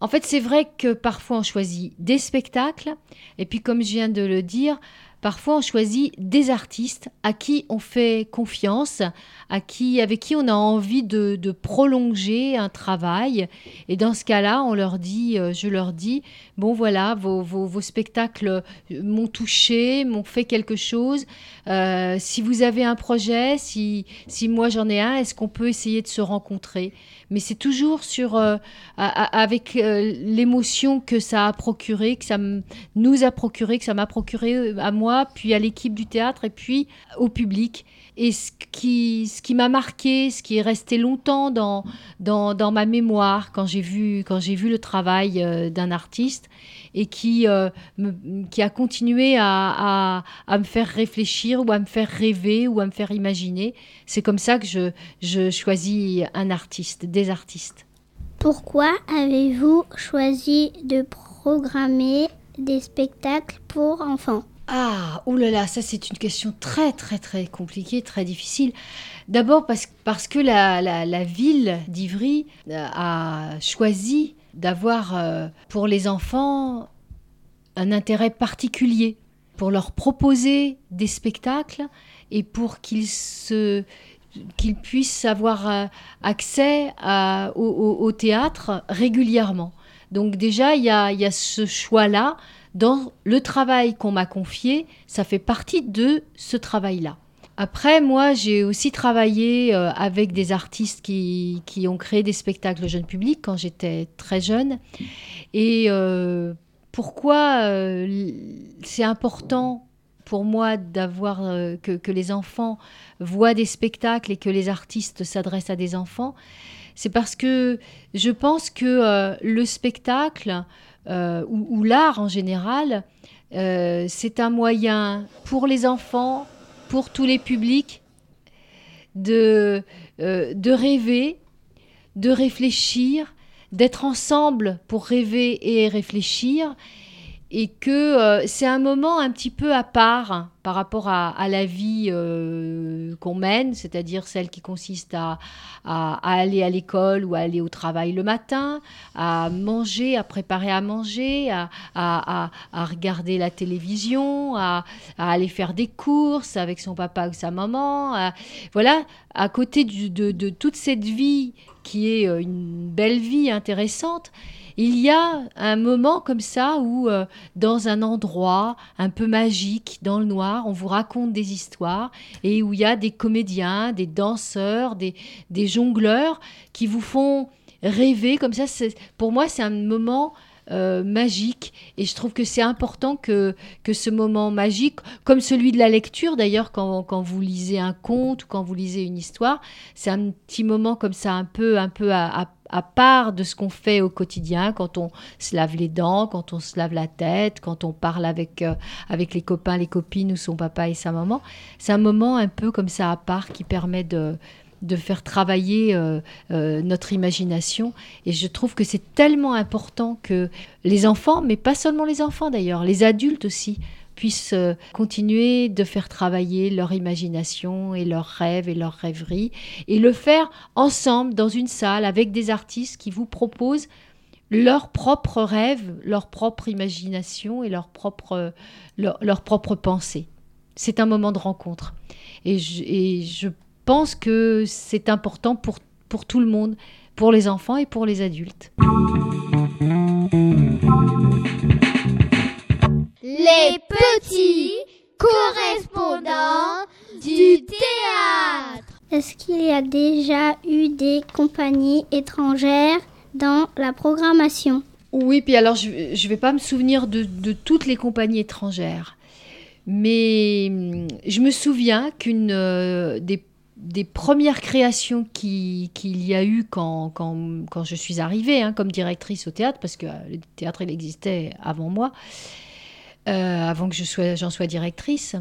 En fait, c'est vrai que parfois on choisit des spectacles, et puis comme je viens de le dire, parfois on choisit des artistes à qui on fait confiance, à qui, avec qui on a envie de, prolonger un travail. Et dans ce cas-là, on leur dit, euh, je leur dis, bon voilà, vos, spectacles m'ont touché, m'ont fait quelque chose. Euh, si vous avez un projet, si, moi j'en ai un, est-ce qu'on peut essayer de se rencontrer? Mais c'est toujours euh, avec euh, l'émotion que ça a procuré, que ça nous a procuré, que ça m'a procuré euh, à moi, puis à l'équipe du théâtre et puis au public. Et ce qui, ce qui m'a marqué, ce qui est resté longtemps dans, dans, dans ma mémoire quand j'ai vu, quand j'ai vu le travail euh, d'un artiste et qui, euh, qui a continué à, à, à me faire réfléchir ou à me faire rêver ou à me faire imaginer, c'est comme ça que je, je choisis un artiste, des artistes. Pourquoi avez-vous choisi de programmer des spectacles pour enfants? Ah, oulala, ça c'est une question très très très compliquée, très difficile. D'abord parce, parce que la, la, ville d'Ivry euh, a choisi d'avoir euh, pour les enfants un intérêt particulier, pour leur proposer des spectacles et pour qu'ils se qu'ils puissent avoir euh, accès au- au théâtre régulièrement. Donc déjà, il y a, il y a ce choix-là. Dans le travail qu'on m'a confié, ça fait partie de ce travail-là. Après, moi, j'ai aussi travaillé euh, avec des artistes qui, qui ont créé des spectacles jeunes publics quand j'étais très jeune. Et euh, pourquoi euh, c'est important pour moi d'avoir que, les enfants voient des spectacles et que les artistes s'adressent à des enfants, c'est parce que je pense que le spectacle euh, ou, l'art en général, euh, c'est un moyen pour les enfants, pour tous les publics, de, euh, de rêver, de réfléchir, d'être ensemble pour rêver et réfléchir, et que euh, c'est un moment un petit peu à part par rapport à, la vie euh, qu'on mène, c'est-à-dire celle qui consiste à, aller à l'école ou à aller au travail le matin, à manger, à préparer à manger, à, regarder la télévision, à, aller faire des courses avec son papa ou sa maman. voilà, à côté de toute cette vie qui est euh, une belle vie intéressante, il y a un moment comme ça où, euh, dans un endroit un peu magique, dans le noir, on vous raconte des histoires et où il y a des comédiens, des danseurs, des, jongleurs qui vous font rêver comme ça. Pour moi, c'est un moment euh, magique et je trouve que c'est important que, ce moment magique, comme celui de la lecture d'ailleurs, quand, quand vous lisez un conte ou quand vous lisez une histoire, c'est un petit moment comme ça un peu, un peu à, à- à part de ce qu'on fait au quotidien, quand on se lave les dents, quand on se lave la tête, quand on parle avec, euh, avec les copains, les copines ou son papa et sa maman. C'est un moment un peu comme ça à part qui permet de, de faire travailler euh, euh, notre imagination. Et je trouve que c'est tellement important que les enfants, mais pas seulement les enfants d'ailleurs, les adultes aussi, puissent euh, continuer de faire travailler leur imagination et leurs rêves et leurs rêveries, et le faire ensemble dans une salle avec des artistes qui vous proposent leurs propres rêves, leur propre imagination et leur propre, leur, leur pensée. C'est un moment de rencontre. Et je, et je pense que c'est important pour, pour tout le monde, pour les enfants et pour les adultes. Les petits correspondants du théâtre. Est-ce qu'il y a déjà eu des compagnies étrangères dans la programmation? Oui, puis alors je ne vais pas me souvenir de, de toutes les compagnies étrangères, mais hum, je me souviens qu'une euh, des, des premières créations qui- qu'il y a eu quand, quand, quand je suis arrivée hein, comme directrice au théâtre, parce que euh, le théâtre il existait avant moi, euh, avant que je sois, j'en sois directrice,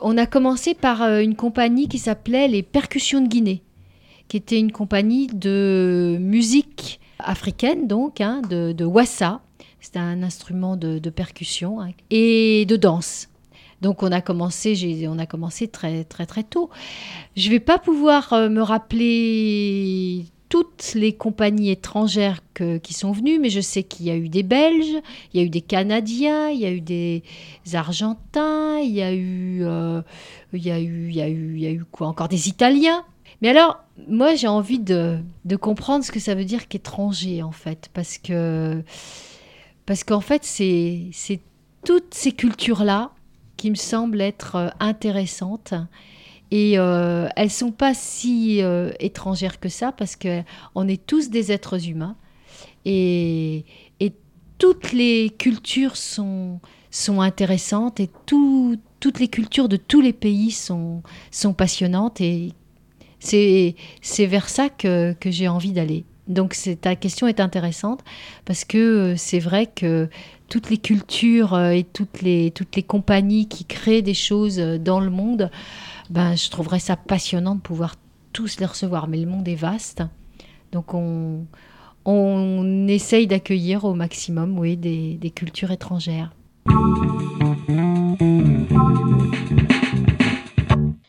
on a commencé par euh, une compagnie qui s'appelait les Percussions de Guinée, qui était une compagnie de musique africaine, donc, hein, de, de wassa. C'est un instrument de, percussion hein, et de danse. Donc on a commencé, on a commencé très très très tôt. Je vais pas pouvoir euh, me rappeler toutes les compagnies étrangères qui sont venues, mais je sais qu'il y a eu des Belges, il y a eu des Canadiens, il y a eu des Argentins, il y a eu, euh, il y a eu, il y a eu, il y a eu quoi encore des Italiens. Mais alors, moi, j'ai envie de, de comprendre ce que ça veut dire qu'étranger, en fait, parce que parce qu'en fait, c'est c'est toutes ces cultures-là qui me semblent être euh, intéressantes. Et euh, elles sont pas si euh, étrangères que ça, parce que on est tous des êtres humains. Et, et toutes les cultures sont, sont intéressantes et tout- toutes les cultures de tous les pays sont, sont passionnantes. Et c'est vers ça que, que j'ai envie d'aller. Donc ta question est intéressante parce que euh, c'est vrai que toutes les cultures et toutes les, toutes les compagnies qui créent des choses dans le monde, ben, je trouverais ça passionnant de pouvoir tous les recevoir. Mais le monde est vaste. Donc on, on essaye d'accueillir au maximum oui, des, des cultures étrangères.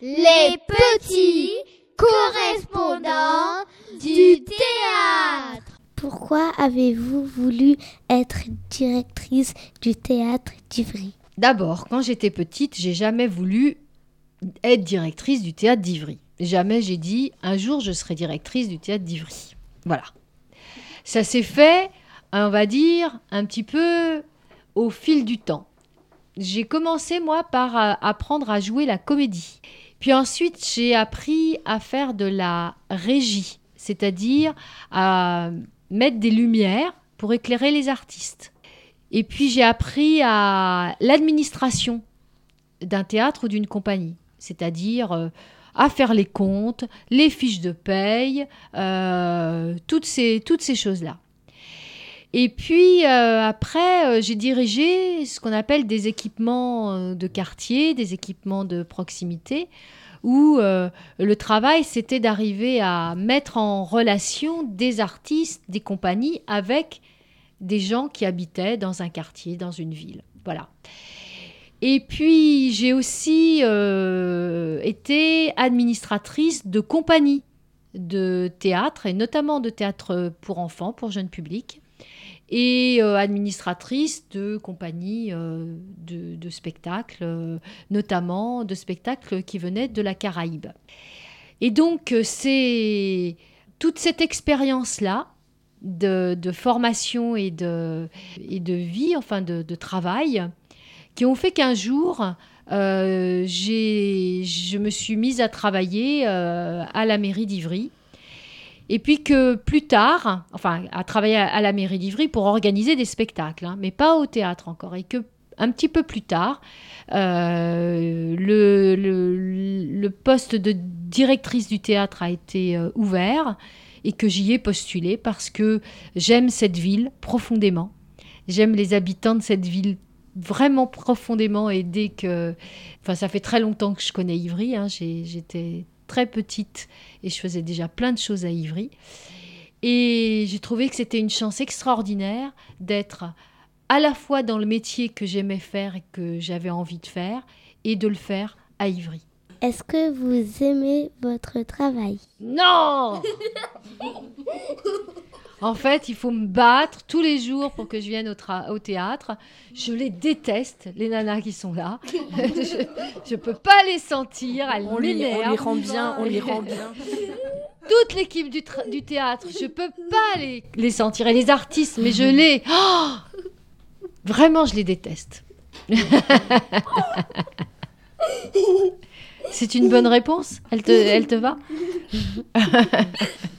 Les petits correspondants du théâtre. Pourquoi avez-vous voulu être directrice du théâtre d'Ivry? D'abord, quand j'étais petite, j'ai jamais voulu être directrice du théâtre d'Ivry. Jamais j'ai dit un jour je serai directrice du théâtre d'Ivry. Voilà. Ça s'est fait, on va dire, un petit peu au fil du temps. J'ai commencé moi par euh, apprendre à jouer la comédie. Puis ensuite, j'ai appris à faire de la régie, c'est-à-dire à mettre des lumières pour éclairer les artistes. Et puis j'ai appris à l'administration d'un théâtre ou d'une compagnie, c'est-à-dire euh, à faire les comptes, les fiches de paye, euh, toutes ces, choses-là. Et puis euh, après, j'ai dirigé ce qu'on appelle des équipements de quartier, des équipements de proximité, où le travail, c'était d'arriver à mettre en relation des artistes, des compagnies avec des gens qui habitaient dans un quartier, dans une ville. Voilà. Et puis j'ai aussi euh, été administratrice de compagnie de théâtre, et notamment de théâtre pour enfants, pour jeunes publics, et euh, administratrice de compagnie euh, de, spectacles, notamment de spectacles qui venaient de la Caraïbe. Et donc c'est toute cette expérience-là de, formation et de, vie, enfin de travail, qui ont fait qu'un jour, euh, je me suis mise à travailler euh, à la mairie d'Ivry. Et puis que plus tard, enfin, à travailler à, la mairie d'Ivry pour organiser des spectacles, hein, mais pas au théâtre encore. Et que un petit peu plus tard, euh, le, le- le poste de directrice du théâtre a été ouvert et que j'y ai postulé parce que j'aime cette ville profondément. J'aime les habitants de cette ville vraiment profondément et dès que... Enfin, ça fait très longtemps que je connais Ivry. hein. J'ai- J'étais très petite et je faisais déjà plein de choses à Ivry. Et j'ai trouvé que c'était une chance extraordinaire d'être à la fois dans le métier que j'aimais faire et que j'avais envie de faire et de le faire à Ivry. Est-ce que vous aimez votre travail? Non *laughs* En fait, il faut me battre tous les jours pour que je vienne au, théâtre. Je les déteste, les nanas qui sont là. *laughs* je ne peux pas les sentir, elles On les- on les m'énervent. rend bien, on les rend bien. Toute l'équipe du, théâtre, je peux pas les, les sentir. Et les artistes, mais je les... Oh Vraiment, je les déteste. *laughs* C'est une bonne réponse? Elle te, elle te va? *laughs*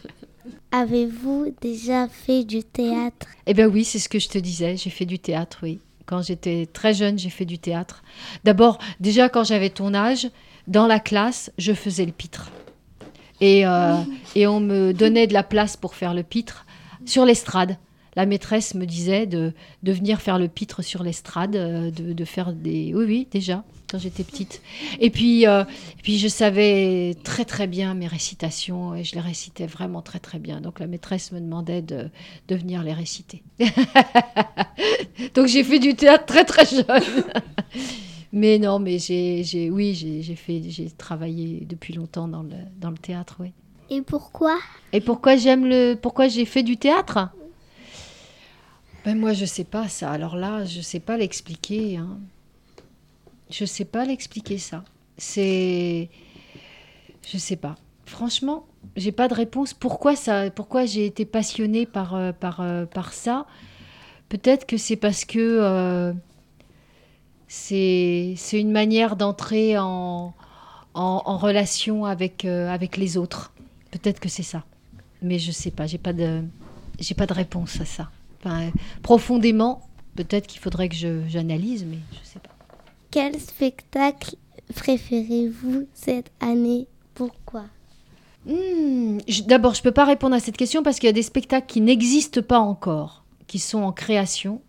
Avez-vous déjà fait du théâtre? Eh bien oui, c'est ce que je te disais, j'ai fait du théâtre, oui. Quand j'étais très jeune, j'ai fait du théâtre. D'abord, déjà quand j'avais ton âge, dans la classe, je faisais le pitre. Et, euh, et on me donnait de la place pour faire le pitre sur l'estrade. La maîtresse me disait de, de venir faire le pitre sur l'estrade, euh, de, de faire des... Oui, oui, déjà, quand j'étais petite. Et puis, euh, et puis, je savais très, très bien mes récitations et je les récitais vraiment très, très bien. Donc, la maîtresse me demandait de, de venir les réciter. *laughs* Donc, j'ai fait du théâtre très, très jeune. *laughs* mais non, mais j'ai, j'ai, oui, j'ai, j'ai fait, j'ai travaillé depuis longtemps dans le, dans le théâtre, oui. Et pourquoi? Et pourquoi j'aime le, pourquoi j'ai fait du théâtre? Ben moi, je sais pas ça. Alors là, je sais pas l'expliquer. Hein. Je sais pas l'expliquer ça. C'est, je sais pas. Franchement, j'ai pas de réponse. Pourquoi Pourquoi j'ai été passionnée par euh, par euh, par ça? Peut-être que c'est parce que euh, c'est une manière d'entrer en, en relation avec euh, avec les autres. Peut-être que c'est ça. Mais je sais pas. J'ai pas pas de réponse à ça. Profondément, peut-être qu'il faudrait que j'analyse, mais je sais pas. Quel spectacle préférez-vous cette année? Pourquoi? Hmm, D'abord, je ne peux pas répondre à cette question parce qu'il y a des spectacles qui n'existent pas encore, qui sont en création,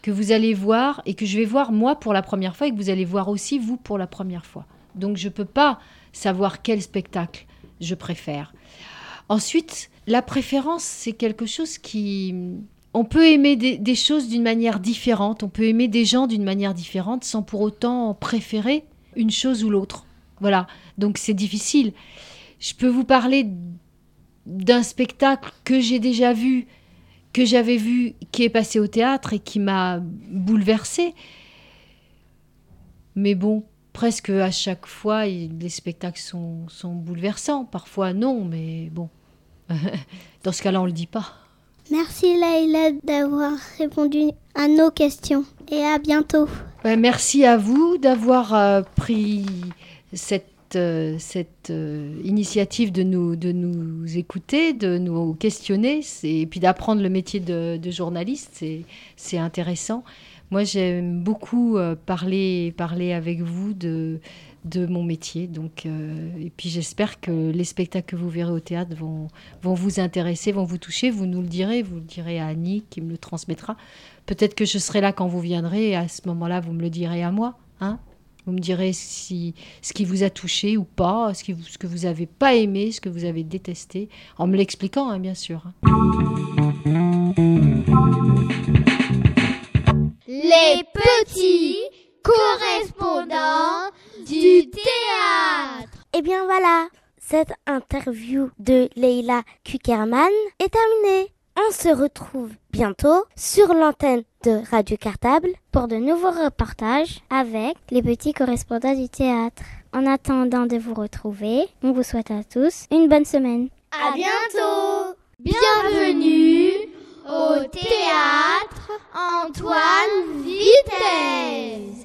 que vous allez voir et que je vais voir moi pour la première fois et que vous allez voir aussi vous pour la première fois. Donc, je ne peux pas savoir quel spectacle je préfère. Ensuite, la préférence, c'est quelque chose qui... On peut aimer des, choses d'une manière différente, on peut aimer des gens d'une manière différente sans pour autant préférer une chose ou l'autre. Voilà, donc c'est difficile. Je peux vous parler d'un spectacle que j'ai déjà vu, que j'avais vu, qui est passé au théâtre et qui m'a bouleversée. Mais bon, presque à chaque fois, les spectacles sont, sont bouleversants. Parfois non, mais bon. *laughs* Dans ce cas-là, on le dit pas. Merci Laïla d'avoir répondu à nos questions et à bientôt. Merci à vous d'avoir euh, pris cette, euh, cette euh, initiative de nous, de nous écouter, de nous questionner, et puis d'apprendre le métier de, journaliste. C'est, intéressant. Moi, j'aime beaucoup parler, parler avec vous de, de mon métier. Donc, euh, et puis j'espère que les spectacles que vous verrez au théâtre vont, vont vous intéresser, vont vous toucher. Vous nous le direz, vous le direz à Annie qui me le transmettra. Peut-être que je serai là quand vous viendrez et à ce moment-là, vous me le direz à moi. Hein vous me direz si, ce qui vous a touché ou pas, ce, qui ce que vous n'avez pas aimé, ce que vous avez détesté, en me l'expliquant, hein, bien sûr. Les petits correspondant du théâtre. Et bien voilà, cette interview de Leila Kukerman est terminée. On se retrouve bientôt sur l'antenne de Radio Cartable pour de nouveaux reportages avec les petits correspondants du théâtre. En attendant de vous retrouver, on vous souhaite à tous une bonne semaine. À bientôt. Bienvenue au théâtre Antoine Vitesse.